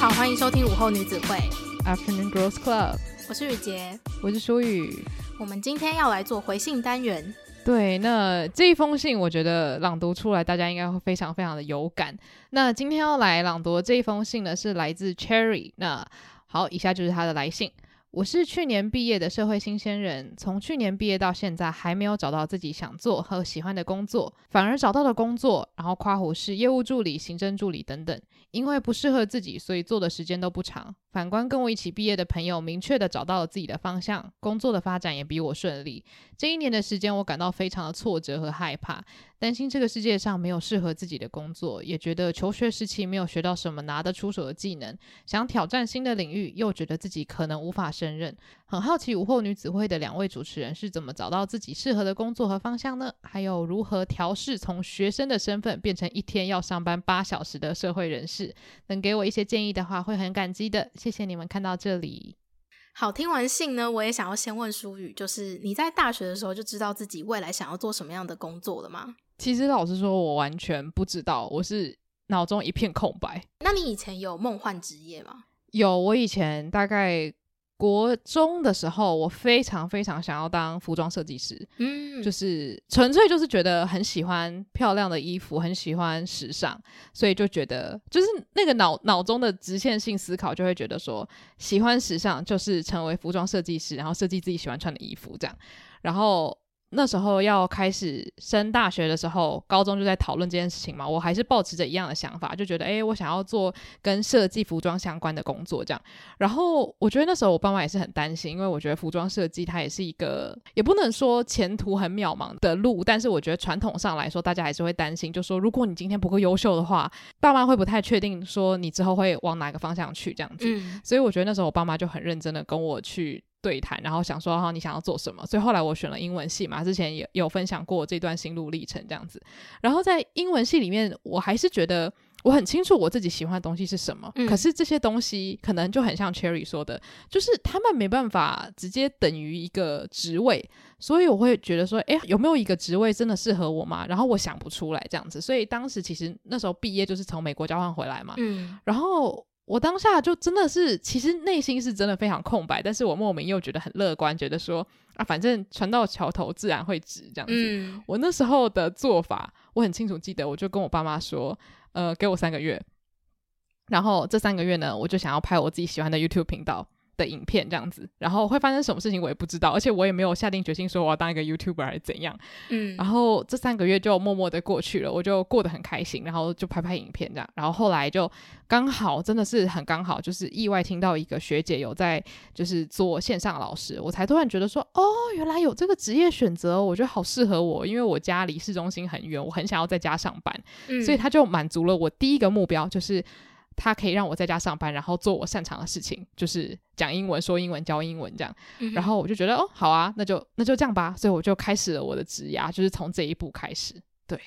好，欢迎收听午后女子会 Afternoon Girls Club。我是雨洁，我是舒雨。我们今天要来做回信单元。对，那这一封信，我觉得朗读出来，大家应该会非常非常的有感。那今天要来朗读的这一封信呢，是来自 Cherry。那好，以下就是他的来信。我是去年毕业的社会新鲜人，从去年毕业到现在，还没有找到自己想做和喜欢的工作，反而找到了工作，然后夸我是业务助理、行政助理等等。因为不适合自己，所以做的时间都不长。反观跟我一起毕业的朋友，明确地找到了自己的方向，工作的发展也比我顺利。这一年的时间，我感到非常的挫折和害怕。担心这个世界上没有适合自己的工作，也觉得求学时期没有学到什么拿得出手的技能，想挑战新的领域，又觉得自己可能无法胜任。很好奇午后女子会的两位主持人是怎么找到自己适合的工作和方向呢？还有如何调试从学生的身份变成一天要上班八小时的社会人士？能给我一些建议的话，会很感激的。谢谢你们看到这里。好，听完信呢，我也想要先问舒宇，就是你在大学的时候就知道自己未来想要做什么样的工作了吗？其实老实说，我完全不知道，我是脑中一片空白。那你以前有梦幻职业吗？有，我以前大概国中的时候，我非常非常想要当服装设计师。嗯，就是纯粹就是觉得很喜欢漂亮的衣服，很喜欢时尚，所以就觉得就是那个脑脑中的直线性思考，就会觉得说喜欢时尚就是成为服装设计师，然后设计自己喜欢穿的衣服这样，然后。那时候要开始升大学的时候，高中就在讨论这件事情嘛。我还是保持着一样的想法，就觉得，诶，我想要做跟设计服装相关的工作，这样。然后我觉得那时候我爸妈也是很担心，因为我觉得服装设计它也是一个，也不能说前途很渺茫的路，但是我觉得传统上来说，大家还是会担心，就说如果你今天不够优秀的话，爸妈会不太确定说你之后会往哪个方向去这样子。嗯。所以我觉得那时候我爸妈就很认真的跟我去。对谈，然后想说哈，你想要做什么？所以后来我选了英文系嘛，之前也有分享过这段心路历程这样子。然后在英文系里面，我还是觉得我很清楚我自己喜欢的东西是什么。嗯、可是这些东西可能就很像 Cherry 说的，就是他们没办法直接等于一个职位，所以我会觉得说，哎，有没有一个职位真的适合我吗？然后我想不出来这样子。所以当时其实那时候毕业就是从美国交换回来嘛，嗯，然后。我当下就真的是，其实内心是真的非常空白，但是我莫名又觉得很乐观，觉得说啊，反正船到桥头自然会直这样子。嗯。我那时候的做法，我很清楚记得，我就跟我爸妈说，呃，给我三个月，然后这三个月呢，我就想要拍我自己喜欢的 YouTube 频道。的影片这样子，然后会发生什么事情我也不知道，而且我也没有下定决心说我要当一个 YouTuber 还是怎样。嗯，然后这三个月就默默的过去了，我就过得很开心，然后就拍拍影片这样，然后后来就刚好真的是很刚好，就是意外听到一个学姐有在就是做线上老师，我才突然觉得说哦，原来有这个职业选择，我觉得好适合我，因为我家离市中心很远，我很想要在家上班，嗯，所以他就满足了我第一个目标，就是。他可以让我在家上班，然后做我擅长的事情，就是讲英文、说英文、教英文这样。嗯、然后我就觉得，哦，好啊，那就那就这样吧。所以我就开始了我的职涯，就是从这一步开始。对，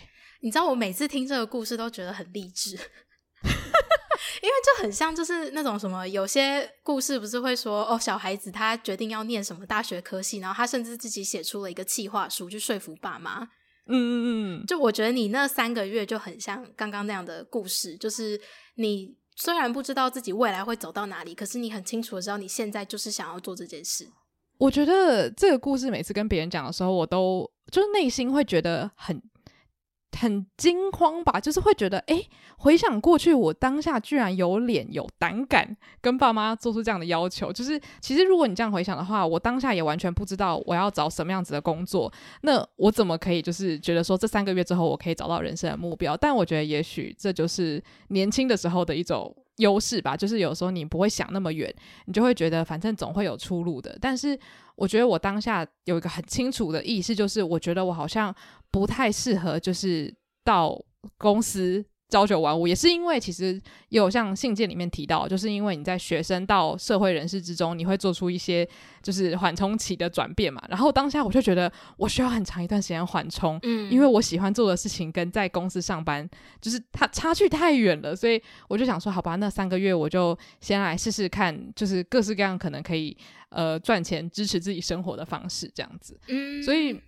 你知道，我每次听这个故事都觉得很励志，因为就很像就是那种什么，有些故事不是会说，哦，小孩子他决定要念什么大学科系，然后他甚至自己写出了一个企划书去说服爸妈。嗯嗯嗯，就我觉得你那三个月就很像刚刚那样的故事，就是你。虽然不知道自己未来会走到哪里，可是你很清楚的知道你现在就是想要做这件事。我觉得这个故事每次跟别人讲的时候，我都就是内心会觉得很。很惊慌吧，就是会觉得，诶，回想过去，我当下居然有脸有胆敢跟爸妈做出这样的要求。就是，其实如果你这样回想的话，我当下也完全不知道我要找什么样子的工作。那我怎么可以就是觉得说这三个月之后我可以找到人生的目标？但我觉得也许这就是年轻的时候的一种优势吧。就是有时候你不会想那么远，你就会觉得反正总会有出路的。但是我觉得我当下有一个很清楚的意识，就是我觉得我好像。不太适合，就是到公司朝九晚五，也是因为其实有像信件里面提到，就是因为你在学生到社会人士之中，你会做出一些就是缓冲期的转变嘛。然后当下我就觉得我需要很长一段时间缓冲，嗯，因为我喜欢做的事情跟在公司上班就是它差距太远了，所以我就想说，好吧，那三个月我就先来试试看，就是各式各样可能可以呃赚钱支持自己生活的方式这样子，嗯，所以。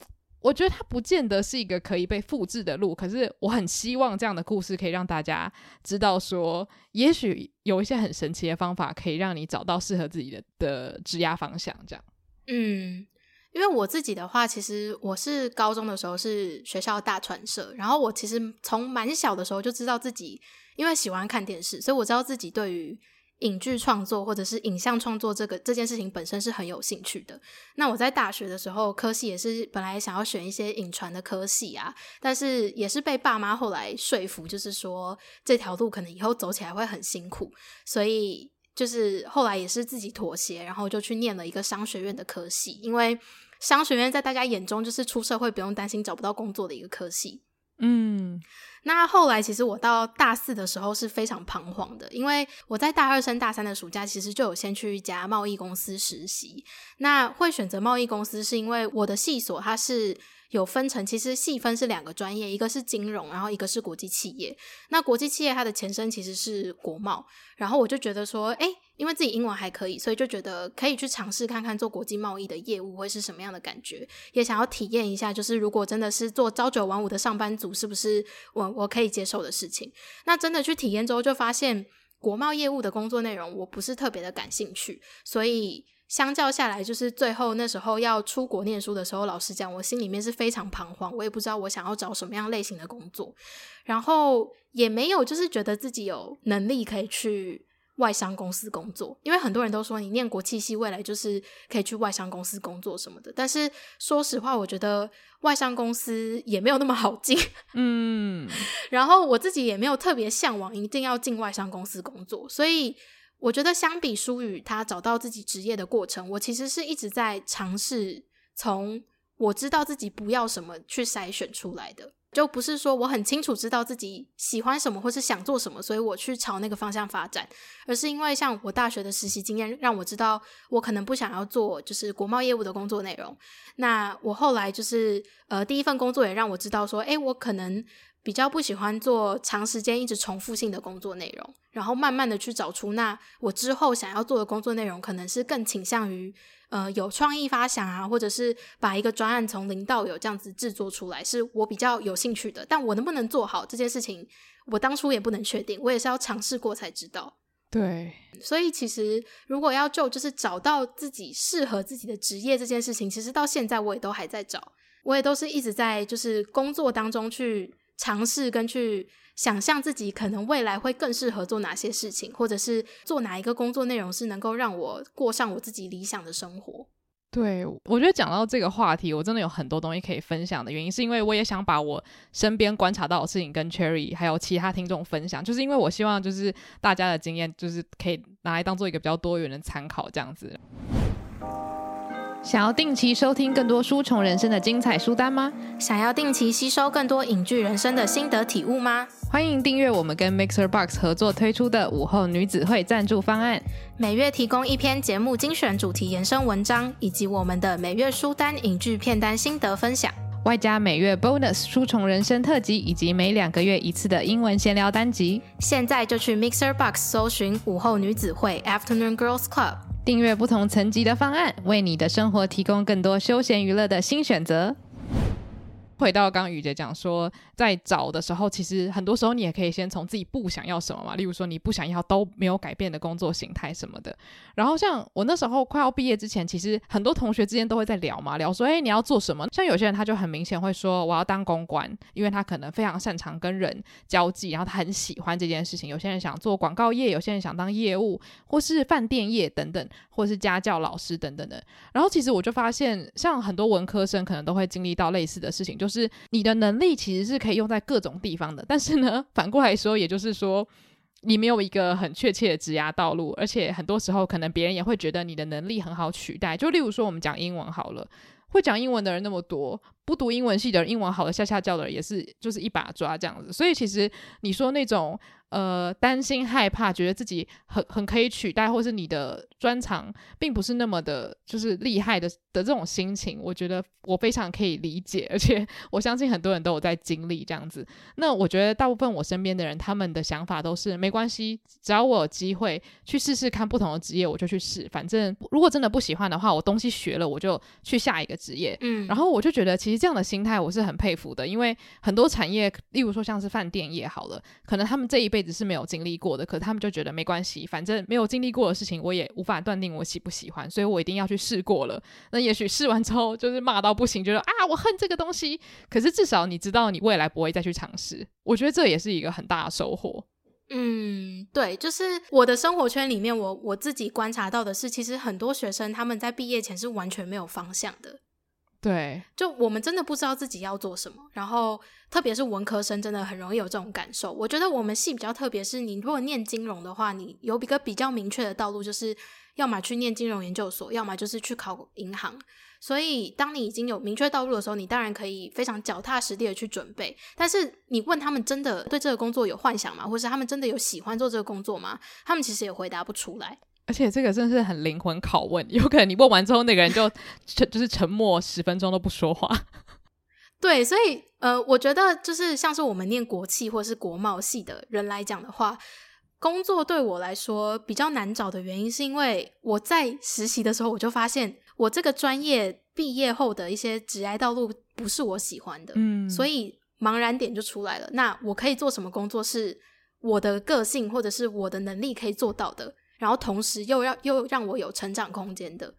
我觉得它不见得是一个可以被复制的路，可是我很希望这样的故事可以让大家知道说，也许有一些很神奇的方法可以让你找到适合自己的的职业方向。这样，嗯，因为我自己的话，其实我是高中的时候是学校大传社，然后我其实从蛮小的时候就知道自己，因为喜欢看电视，所以我知道自己对于。影剧创作或者是影像创作这个这件事情本身是很有兴趣的。那我在大学的时候，科系也是本来想要选一些影传的科系啊，但是也是被爸妈后来说服，就是说这条路可能以后走起来会很辛苦，所以就是后来也是自己妥协，然后就去念了一个商学院的科系，因为商学院在大家眼中就是出社会不用担心找不到工作的一个科系。嗯。那后来，其实我到大四的时候是非常彷徨的，因为我在大二升大三的暑假，其实就有先去一家贸易公司实习。那会选择贸易公司，是因为我的系所它是。有分成，其实细分是两个专业，一个是金融，然后一个是国际企业。那国际企业它的前身其实是国贸，然后我就觉得说，诶，因为自己英文还可以，所以就觉得可以去尝试看看做国际贸易的业务会是什么样的感觉，也想要体验一下，就是如果真的是做朝九晚五的上班族，是不是我我可以接受的事情？那真的去体验之后，就发现国贸业务的工作内容我不是特别的感兴趣，所以。相较下来，就是最后那时候要出国念书的时候，老实讲，我心里面是非常彷徨，我也不知道我想要找什么样类型的工作，然后也没有就是觉得自己有能力可以去外商公司工作，因为很多人都说你念国际系未来就是可以去外商公司工作什么的，但是说实话，我觉得外商公司也没有那么好进，嗯，然后我自己也没有特别向往一定要进外商公司工作，所以。我觉得相比舒宇他找到自己职业的过程，我其实是一直在尝试从我知道自己不要什么去筛选出来的，就不是说我很清楚知道自己喜欢什么或是想做什么，所以我去朝那个方向发展，而是因为像我大学的实习经验让我知道我可能不想要做就是国贸业务的工作内容。那我后来就是呃第一份工作也让我知道说，诶，我可能。比较不喜欢做长时间一直重复性的工作内容，然后慢慢的去找出那我之后想要做的工作内容，可能是更倾向于呃有创意发想啊，或者是把一个专案从零到有这样子制作出来，是我比较有兴趣的。但我能不能做好这件事情，我当初也不能确定，我也是要尝试过才知道。对，所以其实如果要就就是找到自己适合自己的职业这件事情，其实到现在我也都还在找，我也都是一直在就是工作当中去。尝试跟去想象自己可能未来会更适合做哪些事情，或者是做哪一个工作内容是能够让我过上我自己理想的生活。对，我觉得讲到这个话题，我真的有很多东西可以分享的原因，是因为我也想把我身边观察到的事情跟 Cherry 还有其他听众分享，就是因为我希望就是大家的经验就是可以拿来当做一个比较多元的参考，这样子。想要定期收听更多书虫人生的精彩书单吗？想要定期吸收更多影剧人生的心得体悟吗？欢迎订阅我们跟 Mixer Box 合作推出的午后女子会赞助方案，每月提供一篇节目精选主题延伸文章，以及我们的每月书单影剧片单心得分享，外加每月 Bonus 书虫人生特辑，以及每两个月一次的英文闲聊单集。现在就去 Mixer Box 搜寻午后女子会 Afternoon Girls Club。订阅不同层级的方案，为你的生活提供更多休闲娱乐的新选择。回到刚刚雨姐讲说，在找的时候，其实很多时候你也可以先从自己不想要什么嘛，例如说你不想要都没有改变的工作形态什么的。然后像我那时候快要毕业之前，其实很多同学之间都会在聊嘛，聊说，哎，你要做什么？像有些人他就很明显会说，我要当公关，因为他可能非常擅长跟人交际，然后他很喜欢这件事情。有些人想做广告业，有些人想当业务，或是饭店业等等，或是家教老师等等的。然后其实我就发现，像很多文科生可能都会经历到类似的事情，就是你的能力其实是可以用在各种地方的，但是呢，反过来说，也就是说，你没有一个很确切的职涯道路，而且很多时候可能别人也会觉得你的能力很好取代。就例如说，我们讲英文好了，会讲英文的人那么多，不读英文系的，英文好的下下教的人也是，就是一把抓这样子。所以其实你说那种呃，担心、害怕，觉得自己很很可以取代，或是你的专长并不是那么的，就是厉害的的这种心情，我觉得我非常可以理解，而且我相信很多人都有在经历这样子。那我觉得大部分我身边的人，他们的想法都是没关系，只要我有机会去试试看不同的职业，我就去试。反正如果真的不喜欢的话，我东西学了，我就去下一个职业。嗯，然后我就觉得其实这样的心态我是很佩服的，因为很多产业，例如说像是饭店业好了，可能他们这一辈子是没有经历过的，可是他们就觉得没关系，反正没有经历过的事情，我也无法断定我喜不喜欢，所以我一定要去试过了。那也许试完之后就是骂到不行，觉得啊，我恨这个东西。可是至少你知道你未来不会再去尝试，我觉得这也是一个很大的收获。嗯，对，就是我的生活圈里面，我我自己观察到的是，其实很多学生他们在毕业前是完全没有方向的。对，就我们真的不知道自己要做什么，然后特别是文科生，真的很容易有这种感受。我觉得我们系比较特别，是你如果念金融的话，你有一个比较明确的道路，就是要么去念金融研究所，要么就是去考银行。所以，当你已经有明确道路的时候，你当然可以非常脚踏实地的去准备。但是，你问他们真的对这个工作有幻想吗？或是他们真的有喜欢做这个工作吗？他们其实也回答不出来。而且这个真的是很灵魂拷问，有可能你问完之后，那个人就沉就是沉默十分钟都不说话。对，所以呃，我觉得就是像是我们念国企或是国贸系的人来讲的话，工作对我来说比较难找的原因，是因为我在实习的时候，我就发现我这个专业毕业后的一些职业道路不是我喜欢的，嗯，所以茫然点就出来了。那我可以做什么工作是我的个性或者是我的能力可以做到的？然后同时又让又让我有成长空间的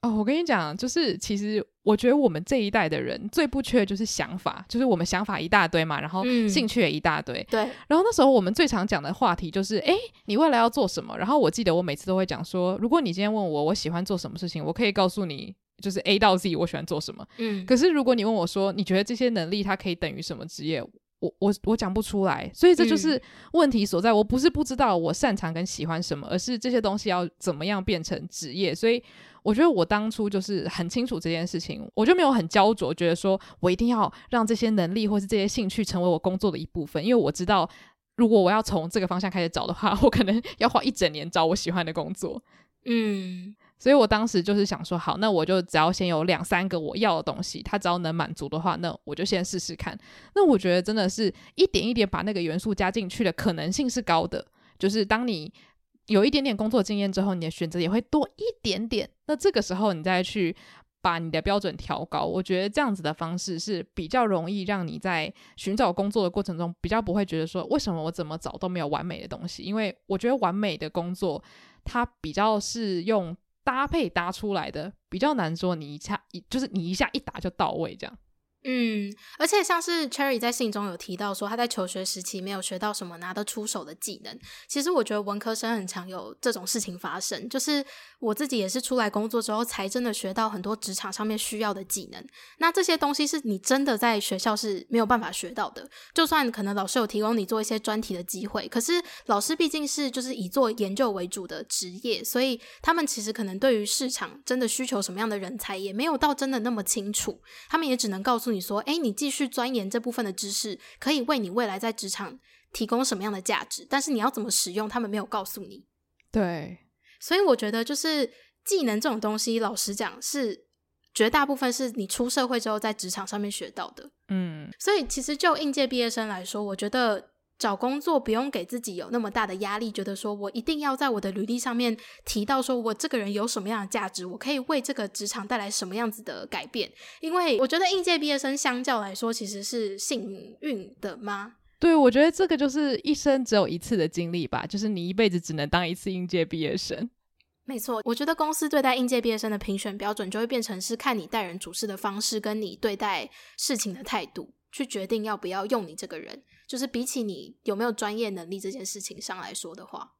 哦，我跟你讲，就是其实我觉得我们这一代的人最不缺的就是想法，就是我们想法一大堆嘛，然后兴趣也一大堆。对、嗯，然后那时候我们最常讲的话题就是，哎，你未来要做什么？然后我记得我每次都会讲说，如果你今天问我我喜欢做什么事情，我可以告诉你，就是 A 到 Z 我喜欢做什么。嗯，可是如果你问我说，你觉得这些能力它可以等于什么职业？我我我讲不出来，所以这就是问题所在。嗯。我不是不知道我擅长跟喜欢什么，而是这些东西要怎么样变成职业。所以我觉得我当初就是很清楚这件事情，我就没有很焦灼，觉得说我一定要让这些能力或是这些兴趣成为我工作的一部分。因为我知道，如果我要从这个方向开始找的话，我可能要花一整年找我喜欢的工作。嗯。所以我当时就是想说，好，那我就只要先有两三个我要的东西，它只要能满足的话，那我就先试试看。那我觉得真的是一点一点把那个元素加进去的可能性是高的。就是当你有一点点工作经验之后，你的选择也会多一点点。那这个时候你再去把你的标准调高，我觉得这样子的方式是比较容易让你在寻找工作的过程中比较不会觉得说，为什么我怎么找都没有完美的东西。因为我觉得完美的工作它比较是用。搭配搭出来的比较难说，你一下一就是你一下一打就到位这样。嗯，而且像是 Cherry 在信中有提到说，他在求学时期没有学到什么拿得出手的技能。其实我觉得文科生很常有这种事情发生，就是我自己也是出来工作之后，才真的学到很多职场上面需要的技能。那这些东西是你真的在学校是没有办法学到的。就算可能老师有提供你做一些专题的机会，可是老师毕竟是就是以做研究为主的职业，所以他们其实可能对于市场真的需求什么样的人才，也没有到真的那么清楚。他们也只能告诉你说，哎，你继续钻研这部分的知识，可以为你未来在职场提供什么样的价值？但是你要怎么使用，他们没有告诉你。对，所以我觉得就是技能这种东西，老实讲是绝大部分是你出社会之后在职场上面学到的。嗯，所以其实就应届毕业生来说，我觉得。找工作不用给自己有那么大的压力，觉得说我一定要在我的履历上面提到说我这个人有什么样的价值，我可以为这个职场带来什么样子的改变。因为我觉得应届毕业生相较来说其实是幸运的吗？对，我觉得这个就是一生只有一次的经历吧，就是你一辈子只能当一次应届毕业生。没错，我觉得公司对待应届毕业生的评选标准就会变成是看你待人处事的方式，跟你对待事情的态度，去决定要不要用你这个人。就是比起你有没有专业能力这件事情上来说的话，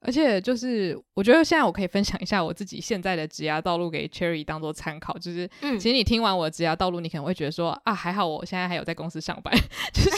而且就是我觉得现在我可以分享一下我自己现在的职涯道路给 Cherry 当做参考。就是，嗯，其实你听完我的职涯道路，你可能会觉得说啊，还好我现在还有在公司上班，就是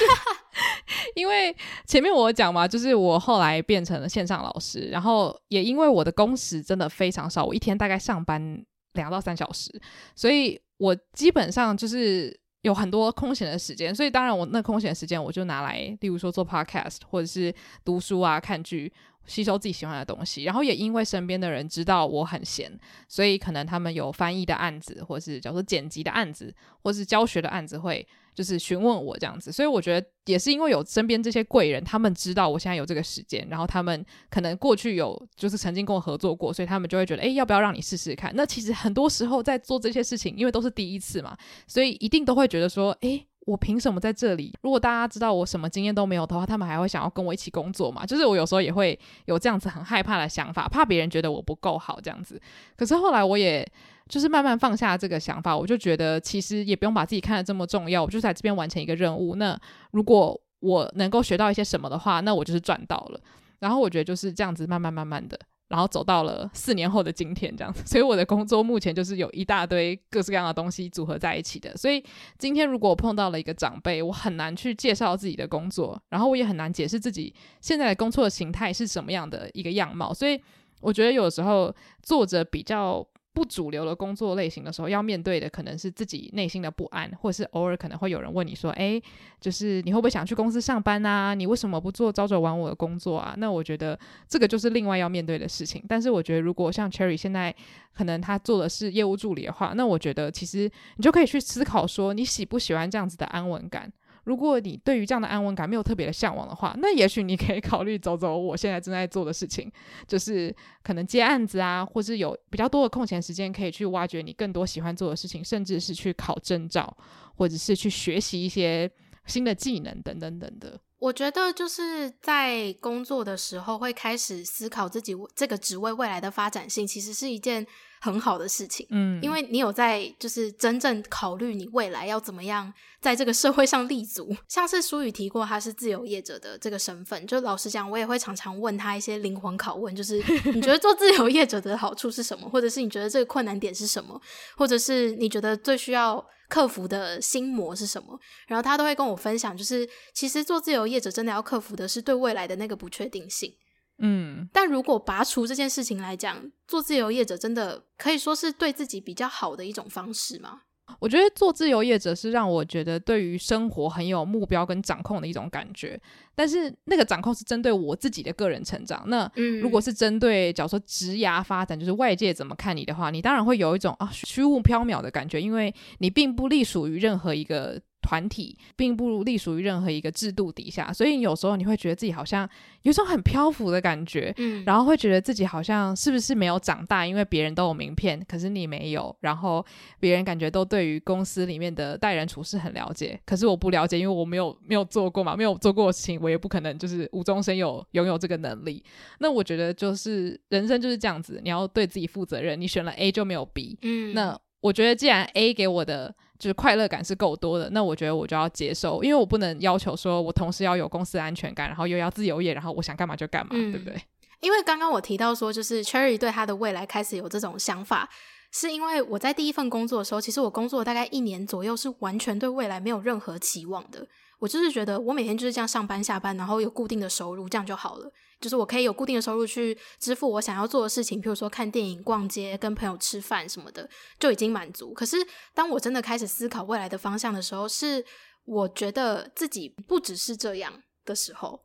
因为前面我讲嘛，就是我后来变成了线上老师，然后也因为我的工时真的非常少，我一天大概上班两到三小时，所以我基本上就是。有很多空闲的时间，所以当然我那空闲时间我就拿来，例如说做 podcast 或者是读书啊、看剧。吸收自己喜欢的东西，然后也因为身边的人知道我很闲，所以可能他们有翻译的案子，或是假如说剪辑的案子，或是教学的案子，会就是询问我这样子。所以我觉得也是因为有身边这些贵人，他们知道我现在有这个时间，然后他们可能过去有就是曾经跟我合作过，所以他们就会觉得，诶，要不要让你试试看？那其实很多时候在做这些事情，因为都是第一次嘛，所以一定都会觉得说，诶。我凭什么在这里？如果大家知道我什么经验都没有的话，他们还会想要跟我一起工作吗？就是我有时候也会有这样子很害怕的想法，怕别人觉得我不够好这样子。可是后来我也就是慢慢放下这个想法，我就觉得其实也不用把自己看得这么重要，我就在这边完成一个任务。那如果我能够学到一些什么的话，那我就是赚到了。然后我觉得就是这样子，慢慢慢慢的。然后走到了四年后的今天，这样子，所以我的工作目前就是有一大堆各式各样的东西组合在一起的。所以今天如果我碰到了一个长辈，我很难去介绍自己的工作，然后我也很难解释自己现在的工作的形态是什么样的一个样貌。所以我觉得有时候做着比较。不主流的工作类型的时候，要面对的可能是自己内心的不安，或者是偶尔可能会有人问你说：“哎，就是你会不会想去公司上班啊？你为什么不做朝九晚五的工作啊？”那我觉得这个就是另外要面对的事情。但是我觉得，如果像 Cherry 现在可能他做的是业务助理的话，那我觉得其实你就可以去思考说，你喜不喜欢这样子的安稳感。如果你对于这样的安稳感没有特别的向往的话，那也许你可以 考虑走走我现在正在做的事情，就是可能接案子啊，或是有比较多的空闲时间可以去挖掘你更多喜欢做的事情，甚至是去考证照，或者是去学习一些新的技能等等等的。我觉得就是在工作的时候会开始思考自己这个职位未来的发展性，其实是一件很好的事情。嗯，因为你有在就是真正考虑你未来要怎么样在这个社会上立足。像是书宇提过他是自由业者的这个身份，就老实讲，我也会常常问他一些灵魂拷问，就是你觉得做自由业者的好处是什么？或者是你觉得这个困难点是什么？或者是你觉得最需要克服的心魔是什么？然后他都会跟我分享，就是其实做自由业者真的要克服的是对未来的那个不确定性。嗯，但如果拔除这件事情来讲，做自由业者真的可以说是对自己比较好的一种方式吗？我觉得做自由业者是让我觉得对于生活很有目标跟掌控的一种感觉，但是那个掌控是针对我自己的个人成长。那如果是针对假如说职涯发展，就是外界怎么看你的话，你当然会有一种啊虚无缥缈的感觉，因为你并不隶属于任何一个。团体并不隶属于任何一个制度底下，所以有时候你会觉得自己好像有种很漂浮的感觉，嗯，然后会觉得自己好像是不是没有长大，因为别人都有名片，可是你没有，然后别人感觉都对于公司里面的待人处事很了解，可是我不了解，因为我没有没有做过嘛，没有做过的事情，我也不可能就是无中生有拥有这个能力。那我觉得就是人生就是这样子，你要对自己负责任，你选了 A 就没有 B，嗯，那我觉得既然 A 给我的。就是快乐感是够多的，那我觉得我就要接受，因为我不能要求说我同时要有公司安全感，然后又要自由业，然后我想干嘛就干嘛，嗯、对不对？因为刚刚我提到说，就是 Cherry 对他的未来开始有这种想法，是因为我在第一份工作的时候，其实我工作大概一年左右，是完全对未来没有任何期望的。我就是觉得我每天就是这样上班下班，然后有固定的收入，这样就好了。就是我可以有固定的收入去支付我想要做的事情，譬如说看电影、逛街、跟朋友吃饭什么的，就已经满足。可是当我真的开始思考未来的方向的时候，是我觉得自己不只是这样的时候。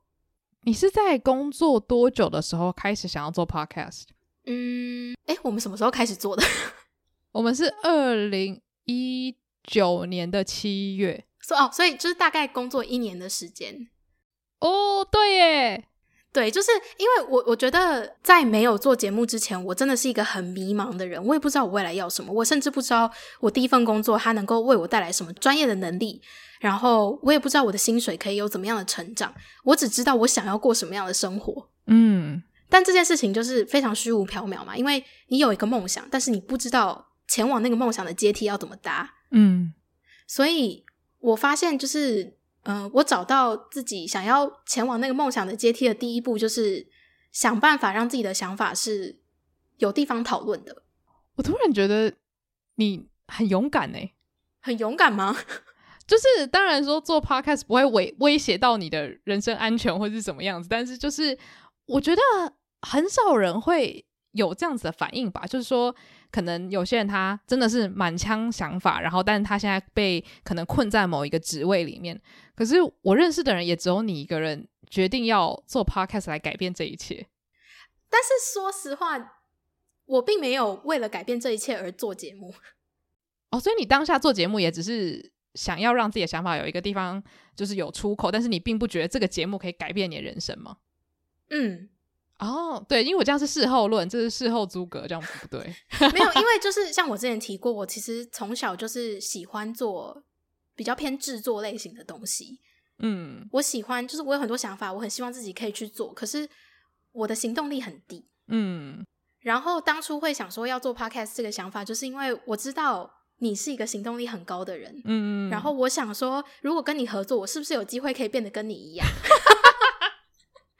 你是在工作多久的时候开始想要做 podcast？嗯，哎，我们什么时候开始做的？我们是二零一九年的七月。说哦，所以就是大概工作一年的时间。哦，对耶。对，就是因为我我觉得在没有做节目之前，我真的是一个很迷茫的人。我也不知道我未来要什么，我甚至不知道我第一份工作它能够为我带来什么专业的能力。然后我也不知道我的薪水可以有怎么样的成长。我只知道我想要过什么样的生活。嗯，但这件事情就是非常虚无缥缈嘛，因为你有一个梦想，但是你不知道前往那个梦想的阶梯要怎么搭。嗯，所以我发现就是。嗯、呃，我找到自己想要前往那个梦想的阶梯的第一步，就是想办法让自己的想法是有地方讨论的。我突然觉得你很勇敢欸，很勇敢吗？就是当然说做 podcast 不会威威胁到你的人身安全或是怎么样子，但是就是我觉得很少人会有这样子的反应吧，就是说，可能有些人他真的是满腔想法，然后但是他现在被可能困在某一个职位里面。可是我认识的人也只有你一个人决定要做 podcast 来改变这一切。但是说实话，我并没有为了改变这一切而做节目。哦，所以你当下做节目也只是想要让自己的想法有一个地方就是有出口，但是你并不觉得这个节目可以改变你的人生吗？嗯。哦，对，因为我这样是事后论，这是事后诸葛，这样不对。没有，因为就是像我之前提过，我其实从小就是喜欢做比较偏制作类型的东西。嗯，我喜欢，就是我有很多想法，我很希望自己可以去做，可是我的行动力很低。嗯，然后当初会想说要做 podcast 这个想法，就是因为我知道你是一个行动力很高的人。嗯，然后我想说，如果跟你合作，我是不是有机会可以变得跟你一样？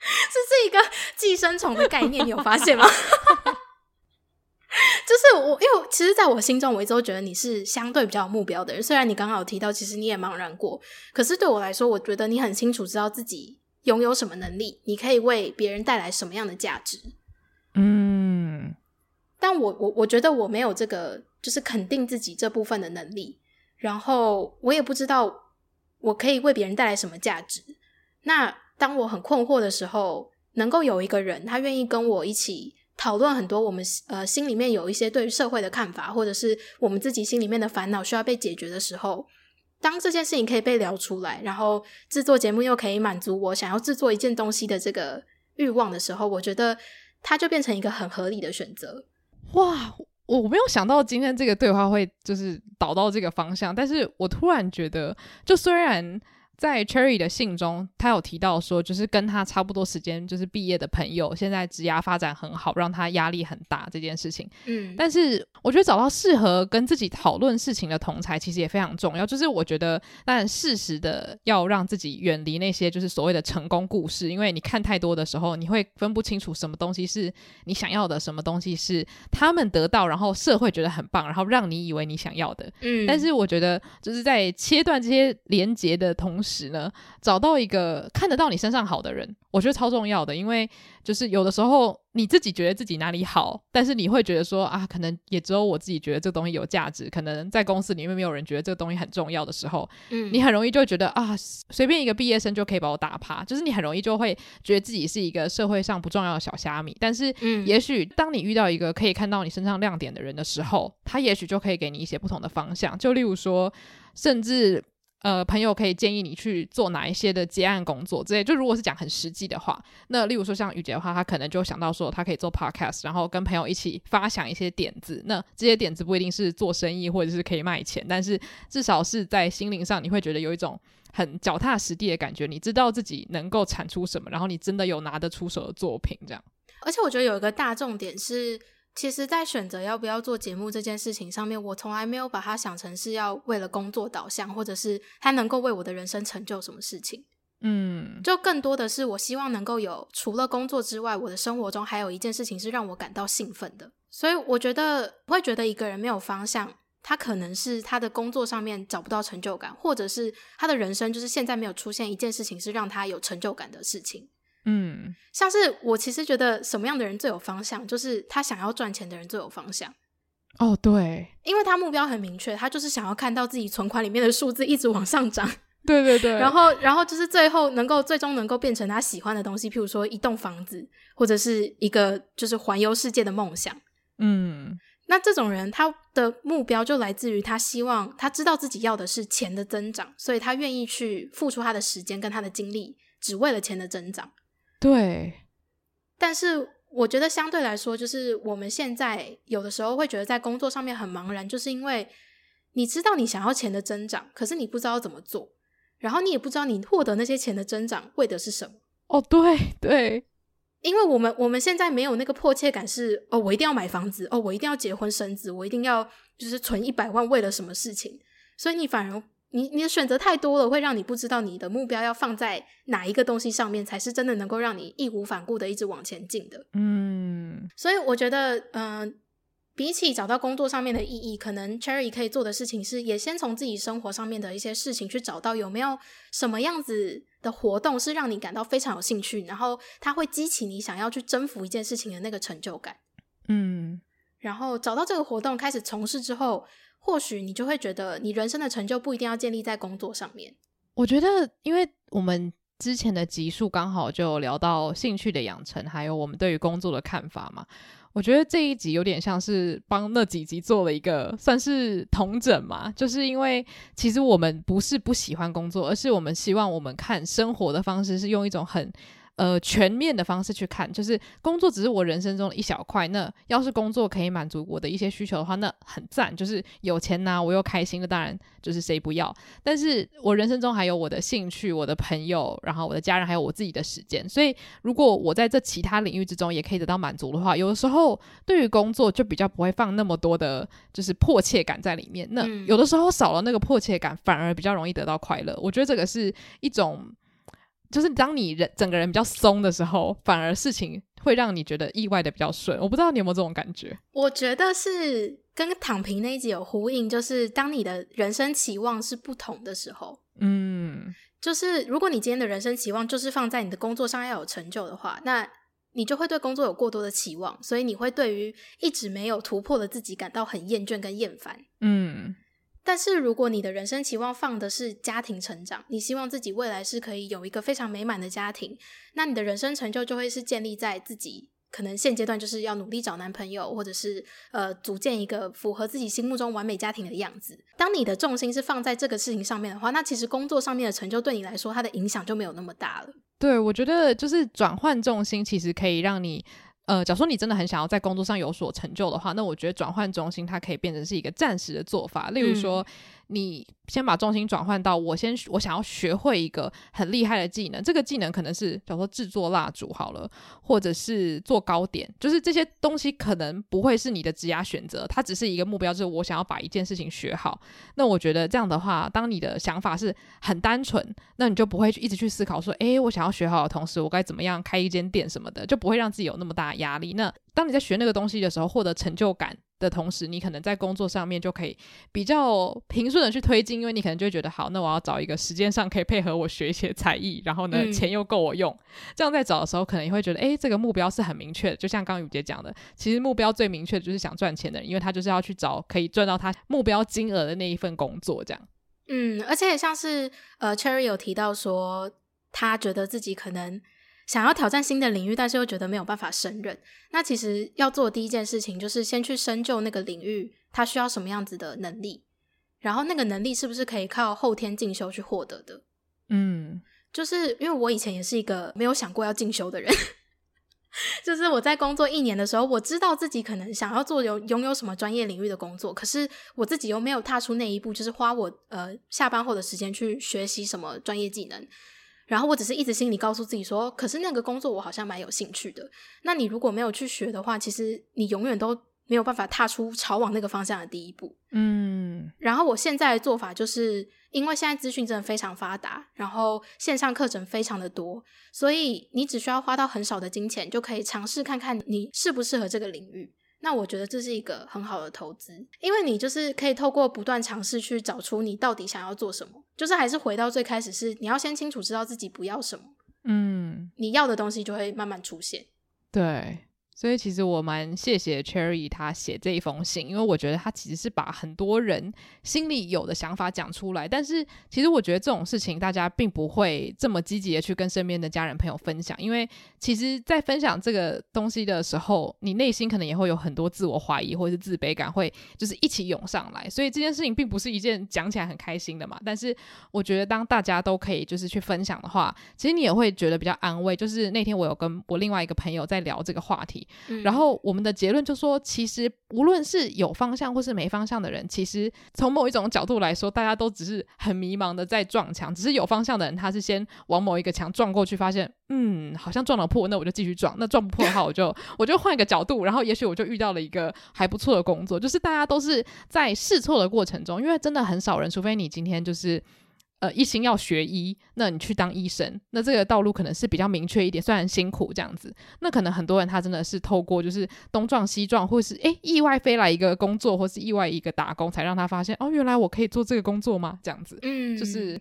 一个寄生虫的概念，你有发现吗？就是我，因为其实在我心中，我一直都觉得你是相对比较有目标的人。虽然你刚刚有提到，其实你也茫然过，可是对我来说，我觉得你很清楚知道自己拥有什么能力，你可以为别人带来什么样的价值。嗯，但我我我觉得我没有这个，就是肯定自己这部分的能力。然后我也不知道我可以为别人带来什么价值。那当我很困惑的时候，能够有一个人，他愿意跟我一起讨论很多我们呃心里面有一些对于社会的看法，或者是我们自己心里面的烦恼需要被解决的时候，当这件事情可以被聊出来，然后制作节目又可以满足我想要制作一件东西的这个欲望的时候，我觉得它就变成一个很合理的选择。哇，我没有想到今天这个对话会就是导到这个方向，但是我突然觉得，就虽然。在 Cherry 的信中，他有提到说，就是跟他差不多时间就是毕业的朋友，现在职涯发展很好，让他压力很大这件事情。嗯，但是我觉得找到适合跟自己讨论事情的同才，其实也非常重要。就是我觉得，但适时的要让自己远离那些就是所谓的成功故事，因为你看太多的时候，你会分不清楚什么东西是你想要的，什么东西是他们得到，然后社会觉得很棒，然后让你以为你想要的。嗯，但是我觉得就是在切断这些连结的同时。时呢，找到一个看得到你身上好的人，我觉得超重要的。因为就是有的时候你自己觉得自己哪里好，但是你会觉得说啊，可能也只有我自己觉得这个东西有价值。可能在公司里面没有人觉得这个东西很重要的时候，嗯，你很容易就会觉得啊，随便一个毕业生就可以把我打趴。就是你很容易就会觉得自己是一个社会上不重要的小虾米。但是，嗯，也许当你遇到一个可以看到你身上亮点的人的时候，他也许就可以给你一些不同的方向。就例如说，甚至。呃，朋友可以建议你去做哪一些的接案工作之类。就如果是讲很实际的话，那例如说像雨杰的话，他可能就想到说，他可以做 podcast，然后跟朋友一起发想一些点子。那这些点子不一定是做生意或者是可以卖钱，但是至少是在心灵上你会觉得有一种很脚踏实地的感觉。你知道自己能够产出什么，然后你真的有拿得出手的作品这样。而且我觉得有一个大重点是。其实，在选择要不要做节目这件事情上面，我从来没有把它想成是要为了工作导向，或者是它能够为我的人生成就什么事情。嗯，就更多的是我希望能够有除了工作之外，我的生活中还有一件事情是让我感到兴奋的。所以，我觉得我会觉得一个人没有方向，他可能是他的工作上面找不到成就感，或者是他的人生就是现在没有出现一件事情是让他有成就感的事情。嗯，像是我其实觉得什么样的人最有方向，就是他想要赚钱的人最有方向。哦，对，因为他目标很明确，他就是想要看到自己存款里面的数字一直往上涨。对对对，然后然后就是最后能够最终能够变成他喜欢的东西，譬如说一栋房子，或者是一个就是环游世界的梦想。嗯，那这种人他的目标就来自于他希望他知道自己要的是钱的增长，所以他愿意去付出他的时间跟他的精力，只为了钱的增长。对，但是我觉得相对来说，就是我们现在有的时候会觉得在工作上面很茫然，就是因为你知道你想要钱的增长，可是你不知道怎么做，然后你也不知道你获得那些钱的增长为的是什么。哦，对 对，因为我们我们现在没有那个迫切感是，是哦，我一定要买房子，哦，我一定要结婚生子，我一定要就是存一百万为了什么事情，所以你反而。你你的选择太多了，会让你不知道你的目标要放在哪一个东西上面，才是真的能够让你义无反顾的一直往前进的。嗯，所以我觉得，嗯、呃，比起找到工作上面的意义，可能 Cherry 可以做的事情是，也先从自己生活上面的一些事情去找到有没有什么样子的活动是让你感到非常有兴趣，然后它会激起你想要去征服一件事情的那个成就感。嗯，然后找到这个活动开始从事之后，或许你就会觉得你人生的成就不一定要建立在工作上面。我觉得，因为我们之前的集数刚好就聊到兴趣的养成，还有我们对于工作的看法嘛。我觉得这一集有点像是帮那几集做了一个算是同整嘛，就是因为其实我们不是不喜欢工作，而是我们希望我们看生活的方式是用一种很。呃，全面的方式去看，就是工作只是我人生中的一小块。那要是工作可以满足我的一些需求的话，那很赞。就是有钱拿，我又开心，那当然就是谁不要。但是我人生中还有我的兴趣、我的朋友，然后我的家人，还有我自己的时间。所以，如果我在这其他领域之中也可以得到满足的话，有的时候对于工作就比较不会放那么多的，就是迫切感在里面。那有的时候少了那个迫切感，反而比较容易得到快乐。我觉得这个是一种。就是当你人整个人比较松的时候，反而事情会让你觉得意外的比较顺。我不知道你有没有这种感觉？我觉得是跟躺平那一集有呼应，就是当你的人生期望是不同的时候，嗯，就是如果你今天的人生期望就是放在你的工作上要有成就的话，那你就会对工作有过多的期望，所以你会对于一直没有突破的自己感到很厌倦跟厌烦，嗯。但是，如果你的人生期望放的是家庭成长，你希望自己未来是可以有一个非常美满的家庭，那你的人生成就就会是建立在自己可能现阶段就是要努力找男朋友，或者是呃组建一个符合自己心目中完美家庭的样子。当你的重心是放在这个事情上面的话，那其实工作上面的成就对你来说，它的影响就没有那么大了。对，我觉得就是转换重心，其实可以让你。呃，假如说你真的很想要在工作上有所成就的话，那我觉得转换中心它可以变成是一个暂时的做法，例如说。嗯你先把重心转换到我先我想要学会一个很厉害的技能，这个技能可能是比如说制作蜡烛好了，或者是做糕点，就是这些东西可能不会是你的职业选择，它只是一个目标，就是我想要把一件事情学好。那我觉得这样的话，当你的想法是很单纯，那你就不会去一直去思考说，诶，我想要学好的同时，我该怎么样开一间店什么的，就不会让自己有那么大压力。那当你在学那个东西的时候，获得成就感。的同时，你可能在工作上面就可以比较平顺的去推进，因为你可能就会觉得，好，那我要找一个时间上可以配合我学一些才艺，然后呢，嗯、钱又够我用，这样在找的时候，可能也会觉得，诶，这个目标是很明确的。就像刚刚雨杰讲的，其实目标最明确的就是想赚钱的人，因为他就是要去找可以赚到他目标金额的那一份工作，这样。嗯，而且也像是呃，Cherry 有提到说，他觉得自己可能。想要挑战新的领域，但是又觉得没有办法胜任。那其实要做的第一件事情，就是先去深究那个领域，它需要什么样子的能力，然后那个能力是不是可以靠后天进修去获得的。嗯，就是因为我以前也是一个没有想过要进修的人，就是我在工作一年的时候，我知道自己可能想要做有拥有什么专业领域的工作，可是我自己又没有踏出那一步，就是花我呃下班后的时间去学习什么专业技能。然后我只是一直心里告诉自己说，可是那个工作我好像蛮有兴趣的。那你如果没有去学的话，其实你永远都没有办法踏出朝往那个方向的第一步。嗯。然后我现在的做法就是，因为现在资讯真的非常发达，然后线上课程非常的多，所以你只需要花到很少的金钱，就可以尝试看看你适不适合这个领域。那我觉得这是一个很好的投资，因为你就是可以透过不断尝试去找出你到底想要做什么，就是还是回到最开始，是你要先清楚知道自己不要什么，嗯，你要的东西就会慢慢出现，对。所以其实我蛮谢谢 Cherry 他写这一封信，因为我觉得他其实是把很多人心里有的想法讲出来。但是其实我觉得这种事情大家并不会这么积极的去跟身边的家人朋友分享，因为其实，在分享这个东西的时候，你内心可能也会有很多自我怀疑或者是自卑感，会就是一起涌上来。所以这件事情并不是一件讲起来很开心的嘛。但是我觉得当大家都可以就是去分享的话，其实你也会觉得比较安慰。就是那天我有跟我另外一个朋友在聊这个话题。然后我们的结论就说，其实无论是有方向或是没方向的人，其实从某一种角度来说，大家都只是很迷茫的在撞墙。只是有方向的人，他是先往某一个墙撞过去，发现嗯，好像撞了破，那我就继续撞。那撞不破的话，我就 我就换一个角度，然后也许我就遇到了一个还不错的工作。就是大家都是在试错的过程中，因为真的很少人，除非你今天就是。呃，一心要学医，那你去当医生，那这个道路可能是比较明确一点，虽然辛苦这样子。那可能很多人他真的是透过就是东撞西撞，或是诶意外飞来一个工作，或是意外一个打工，才让他发现哦，原来我可以做这个工作吗？这样子，嗯，就是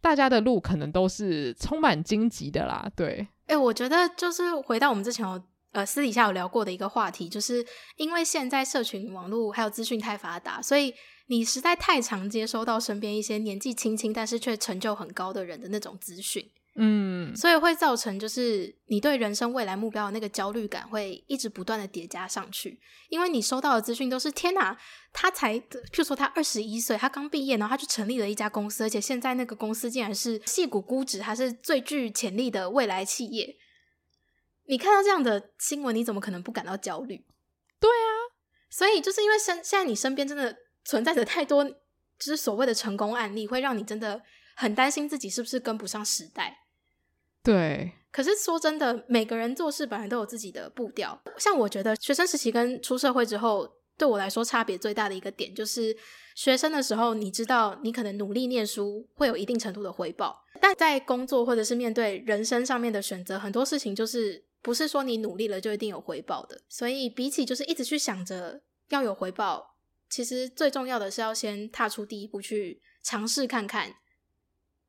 大家的路可能都是充满荆棘的啦。对，诶，我觉得就是回到我们之前有呃私底下有聊过的一个话题，就是因为现在社群网络还有资讯太发达，所以你实在太常接收到身边一些年纪轻轻但是却成就很高的人的那种资讯。嗯，所以会造成就是你对人生未来目标的那个焦虑感会一直不断的叠加上去，因为你收到的资讯都是天哪，他才，譬如说他二十一岁，他刚毕业，然后他就成立了一家公司，而且现在那个公司竟然是戏股估值，他是最具潜力的未来企业。你看到这样的新闻，你怎么可能不感到焦虑？对啊，所以就是因为身现在你身边真的存在着太多就是所谓的成功案例，会让你真的很担心自己是不是跟不上时代。对，可是说真的，每个人做事本来都有自己的步调。像我觉得学生时期跟出社会之后，对我来说差别最大的一个点，就是学生的时候，你知道你可能努力念书会有一定程度的回报，但在工作或者是面对人生上面的选择，很多事情就是不是说你努力了就一定有回报的。所以比起就是一直去想着要有回报，其实最重要的是要先踏出第一步去尝试看看。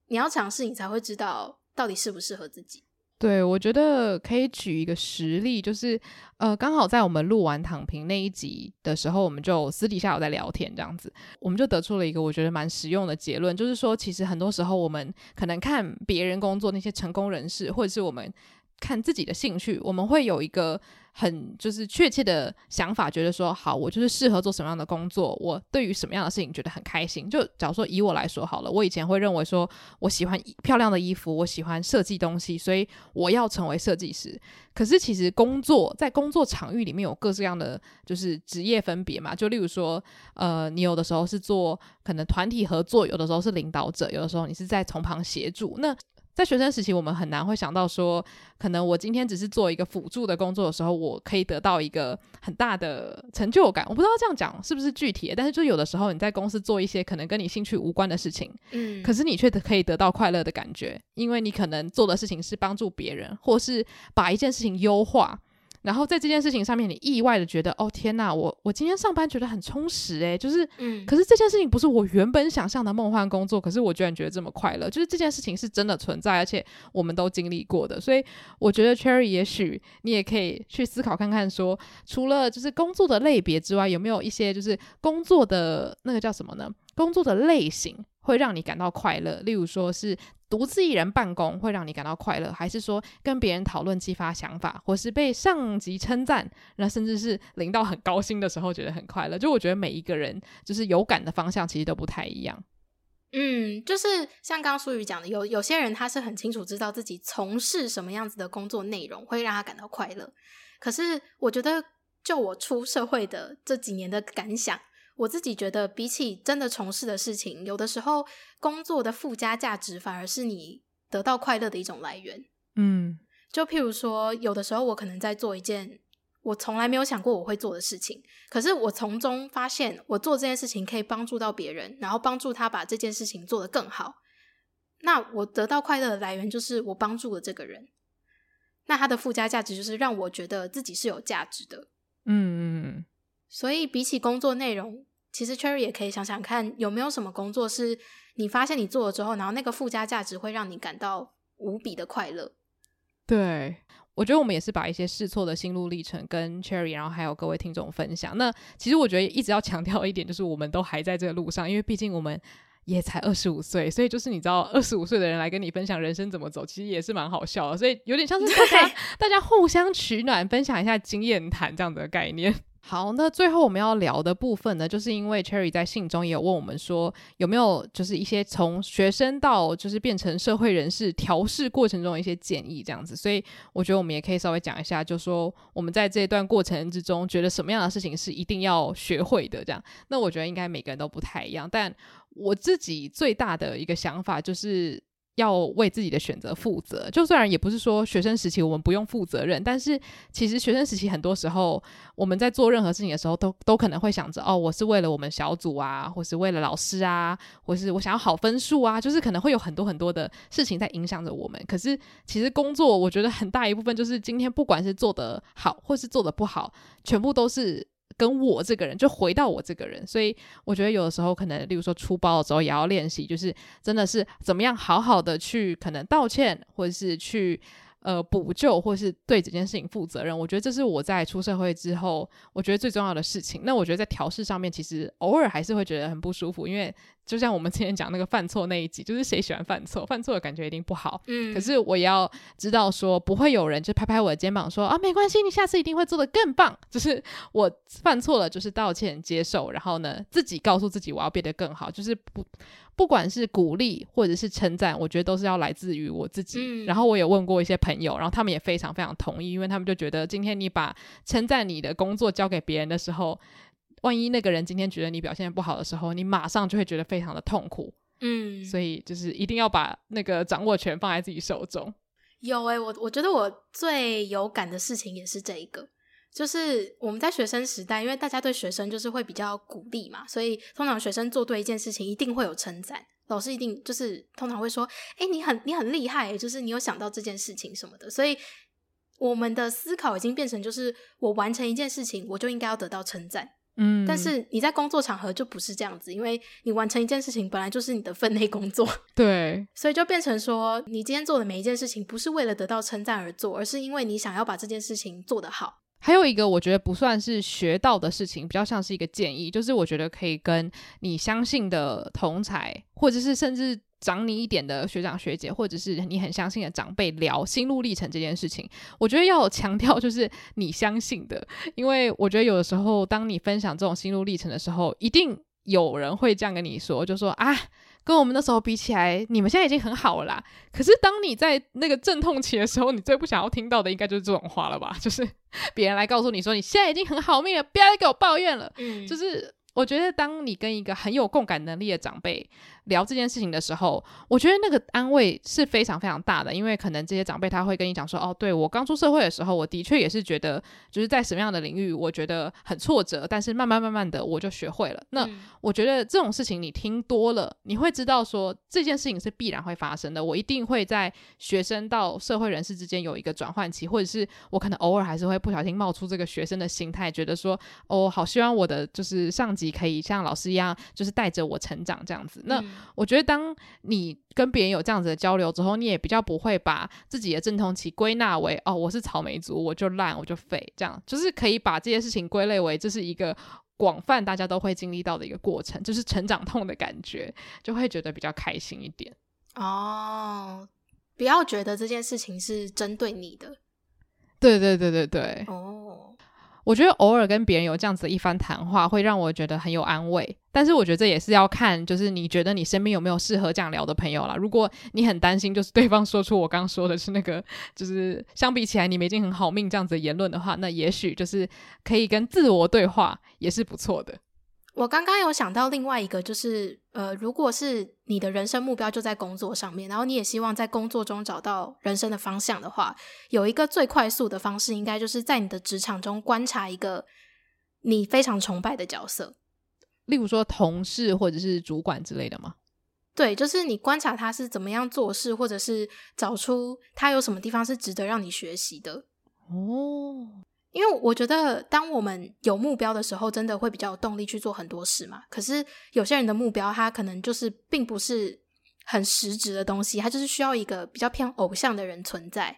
你要尝试，你才会知道。到底适不适合自己？对，我觉得可以举一个实例，就是呃，刚好在我们录完躺平那一集的时候，我们就私底下有在聊天，这样子，我们就得出了一个我觉得蛮实用的结论，就是说，其实很多时候我们可能看别人工作那些成功人士，或者是我们看自己的兴趣，我们会有一个。很就是确切的想法，觉得说好，我就是适合做什么样的工作，我对于什么样的事情觉得很开心。就假如说以我来说好了，我以前会认为说我喜欢漂亮的衣服，我喜欢设计东西，所以我要成为设计师。可是其实工作在工作场域里面有各式各样的就是职业分别嘛，就例如说，呃，你有的时候是做可能团体合作，有的时候是领导者，有的时候你是在从旁协助。那在学生时期，我们很难会想到说，可能我今天只是做一个辅助的工作的时候，我可以得到一个很大的成就感。我不知道这样讲是不是具体，但是就有的时候你在公司做一些可能跟你兴趣无关的事情，嗯，可是你却可以得到快乐的感觉，因为你可能做的事情是帮助别人，或是把一件事情优化。然后在这件事情上面，你意外的觉得，哦天呐，我我今天上班觉得很充实诶，就是，嗯，可是这件事情不是我原本想象的梦幻工作，可是我居然觉得这么快乐，就是这件事情是真的存在，而且我们都经历过的，所以我觉得 Cherry 也许你也可以去思考看看说，说除了就是工作的类别之外，有没有一些就是工作的那个叫什么呢？工作的类型会让你感到快乐，例如说是。独自一人办公会让你感到快乐，还是说跟别人讨论激发想法，或是被上级称赞，那甚至是领导很高兴的时候觉得很快乐？就我觉得每一个人就是有感的方向其实都不太一样。嗯，就是像刚刚舒宇讲的，有有些人他是很清楚知道自己从事什么样子的工作内容会让他感到快乐，可是我觉得就我出社会的这几年的感想。我自己觉得，比起真的从事的事情，有的时候工作的附加价值反而是你得到快乐的一种来源。嗯，就譬如说，有的时候我可能在做一件我从来没有想过我会做的事情，可是我从中发现，我做这件事情可以帮助到别人，然后帮助他把这件事情做得更好。那我得到快乐的来源就是我帮助了这个人，那他的附加价值就是让我觉得自己是有价值的。嗯嗯，所以比起工作内容。其实 Cherry 也可以想想看，有没有什么工作是你发现你做了之后，然后那个附加价值会让你感到无比的快乐。对，我觉得我们也是把一些试错的心路历程跟 Cherry，然后还有各位听众分享。那其实我觉得一直要强调一点，就是我们都还在这个路上，因为毕竟我们也才二十五岁，所以就是你知道，二十五岁的人来跟你分享人生怎么走，其实也是蛮好笑的。所以有点像是大家大家互相取暖，分享一下经验谈这样的概念。好，那最后我们要聊的部分呢，就是因为 Cherry 在信中也有问我们说，有没有就是一些从学生到就是变成社会人士调试过程中的一些建议这样子，所以我觉得我们也可以稍微讲一下，就说我们在这段过程之中，觉得什么样的事情是一定要学会的这样。那我觉得应该每个人都不太一样，但我自己最大的一个想法就是。要为自己的选择负责，就虽然也不是说学生时期我们不用负责任，但是其实学生时期很多时候我们在做任何事情的时候，都都可能会想着哦，我是为了我们小组啊，或是为了老师啊，或是我想要好分数啊，就是可能会有很多很多的事情在影响着我们。可是其实工作，我觉得很大一部分就是今天不管是做得好或是做得不好，全部都是。跟我这个人，就回到我这个人，所以我觉得有的时候可能，例如说出包的时候也要练习，就是真的是怎么样好好的去可能道歉，或者是去呃补救，或是对这件事情负责任。我觉得这是我在出社会之后，我觉得最重要的事情。那我觉得在调试上面，其实偶尔还是会觉得很不舒服，因为就像我们之前讲那个犯错那一集，就是谁喜欢犯错？犯错的感觉一定不好。嗯，可是我也要知道说，不会有人就拍拍我的肩膀说啊，没关系，你下次一定会做得更棒。就是我犯错了，就是道歉接受，然后呢，自己告诉自己我要变得更好，就是不。不管是鼓励或者是称赞，我觉得都是要来自于我自己。嗯。然后我也问过一些朋友，然后他们也非常非常同意，因为他们就觉得今天你把称赞你的工作交给别人的时候，万一那个人今天觉得你表现不好的时候，你马上就会觉得非常的痛苦。嗯，所以就是一定要把那个掌握权放在自己手中。有诶、欸，我我觉得我最有感的事情也是这一个。就是我们在学生时代，因为大家对学生就是会比较鼓励嘛，所以通常学生做对一件事情，一定会有称赞，老师一定就是通常会说：“哎，你很你很厉害，就是你有想到这件事情什么的。”所以我们的思考已经变成，就是我完成一件事情，我就应该要得到称赞。嗯，但是你在工作场合就不是这样子，因为你完成一件事情本来就是你的分内工作。对，所以就变成说，你今天做的每一件事情，不是为了得到称赞而做，而是因为你想要把这件事情做得好。还有一个我觉得不算是学到的事情，比较像是一个建议，就是我觉得可以跟你相信的同才，或者是甚至长你一点的学长学姐，或者是你很相信的长辈聊心路历程这件事情。我觉得要强调就是 你相信的，因为我觉得有的时候当你分享这种心路历程的时候，一定有人会这样跟你说，就说啊。跟我们那时候比起来，你们现在已经很好了啦。可是当你在那个阵痛期的时候，你最不想要听到的应该就是这种话了吧？就是别人来告诉你说你现在已经很好命了，不要再给我抱怨了。嗯，就是我觉得当你跟一个很有共感能力的长辈。聊这件事情的时候，我觉得那个安慰是非常非常大的，因为可能这些长辈他会跟你讲说：“哦，对，我刚出社会的时候，我的确也是觉得，就是在什么样的领域，我觉得很挫折，但是慢慢慢慢的我就学会了。”那我觉得这种事情你听多了，你会知道说这件事情是必然会发生的。我一定会在学生到社会人士之间有一个转换期，或者是我可能偶尔还是会不小心冒出这个学生的心态，觉得说：“哦，好希望我的就是上级可以像老师一样，就是带着我成长这样子。”那我觉得，当你跟别人有这样子的交流之后，你也比较不会把自己的阵痛期归纳为哦，我是草莓族，我就烂，我就废，这样就是可以把这些事情归类为这是一个广泛大家都会经历到的一个过程，就是成长痛的感觉，就会觉得比较开心一点。哦，不要觉得这件事情是针对你的。对对对对对。哦。我觉得偶尔跟别人有这样子的一番谈话，会让我觉得很有安慰。但是我觉得这也是要看，就是你觉得你身边有没有适合这样聊的朋友啦。如果你很担心，就是对方说出我刚刚说的是那个，就是相比起来你们已经很好命这样子的言论的话，那也许就是可以跟自我对话，也是不错的。我刚刚有想到另外一个，就是呃，如果是你的人生目标就在工作上面，然后你也希望在工作中找到人生的方向的话，有一个最快速的方式，应该就是在你的职场中观察一个你非常崇拜的角色，例如说同事或者是主管之类的吗？对，就是你观察他是怎么样做事，或者是找出他有什么地方是值得让你学习的。哦。因为我觉得，当我们有目标的时候，真的会比较有动力去做很多事嘛。可是有些人的目标，他可能就是并不是很实质的东西，他就是需要一个比较偏偶像的人存在。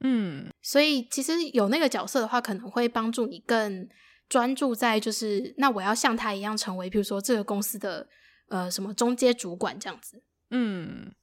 嗯，所以其实有那个角色的话，可能会帮助你更专注在就是，那我要像他一样成为，比如说这个公司的呃什么中阶主管这样子。嗯。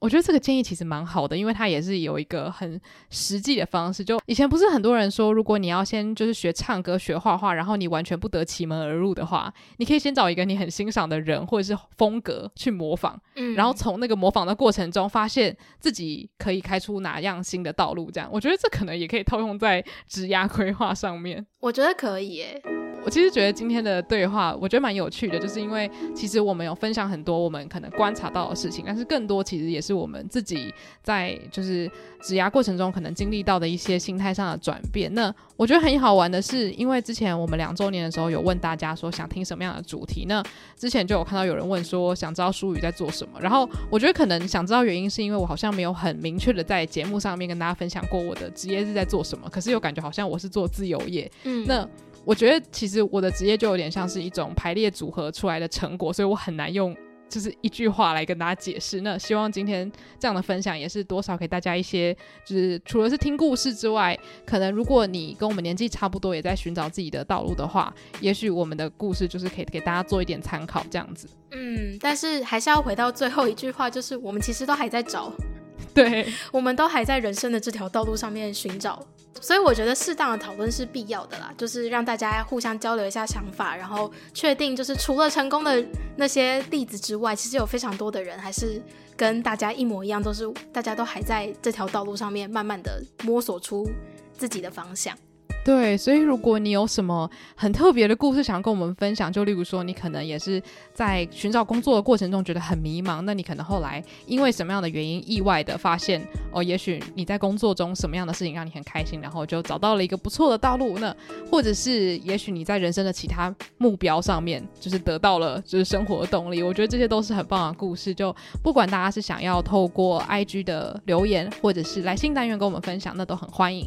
我觉得这个建议其实蛮好的，因为它也是有一个很实际的方式。就以前不是很多人说，如果你要先就是学唱歌、学画画，然后你完全不得其门而入的话，你可以先找一个你很欣赏的人或者是风格去模仿，嗯，然后从那个模仿的过程中，发现自己可以开出哪样新的道路。这样，我觉得这可能也可以套用在职涯规划上面。我觉得可以耶。我其实觉得今天的对话，我觉得蛮有趣的，就是因为其实我们有分享很多我们可能观察到的事情，但是更多其实也是我们自己在就是职涯过程中可能经历到的一些心态上的转变。那我觉得很好玩的是，因为之前我们两周年的时候有问大家说想听什么样的主题，那之前就有看到有人问说想知道舒宇在做什么，然后我觉得可能想知道原因是因为我好像没有很明确的在节目上面跟大家分享过我的职业是在做什么，可是又感觉好像我是做自由业，嗯，那。我觉得其实我的职业就有点像是一种排列组合出来的成果，所以我很难用就是一句话来跟大家解释。那希望今天这样的分享也是多少给大家一些，就是除了是听故事之外，可能如果你跟我们年纪差不多，也在寻找自己的道路的话，也许我们的故事就是可以给大家做一点参考，这样子。嗯，但是还是要回到最后一句话，就是我们其实都还在找。对，我们都还在人生的这条道路上面寻找，所以我觉得适当的讨论是必要的啦，就是让大家互相交流一下想法，然后确定就是除了成功的那些例子之外，其实有非常多的人还是跟大家一模一样，都是大家都还在这条道路上面慢慢的摸索出自己的方向。对，所以如果你有什么很特别的故事想要跟我们分享，就例如说你可能也是在寻找工作的过程中觉得很迷茫，那你可能后来因为什么样的原因意外的发现，哦，也许你在工作中什么样的事情让你很开心，然后就找到了一个不错的道路，那或者是也许你在人生的其他目标上面就是得到了就是生活的动力，我觉得这些都是很棒的故事。就不管大家是想要透过 IG 的留言，或者是来信单元跟我们分享，那都很欢迎。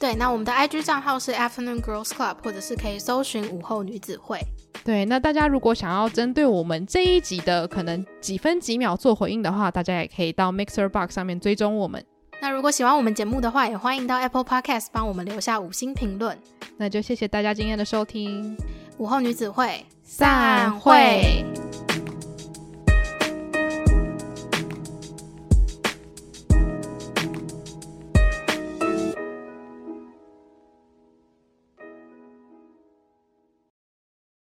对，那我们的 IG 账号是 Afternoon Girls Club，或者是可以搜寻午后女子会。对，那大家如果想要针对我们这一集的可能几分几秒做回应的话，大家也可以到 Mixer Box 上面追踪我们。那如果喜欢我们节目的话，也欢迎到 Apple Podcast 帮我们留下五星评论。那就谢谢大家今天的收听，午后女子会散会。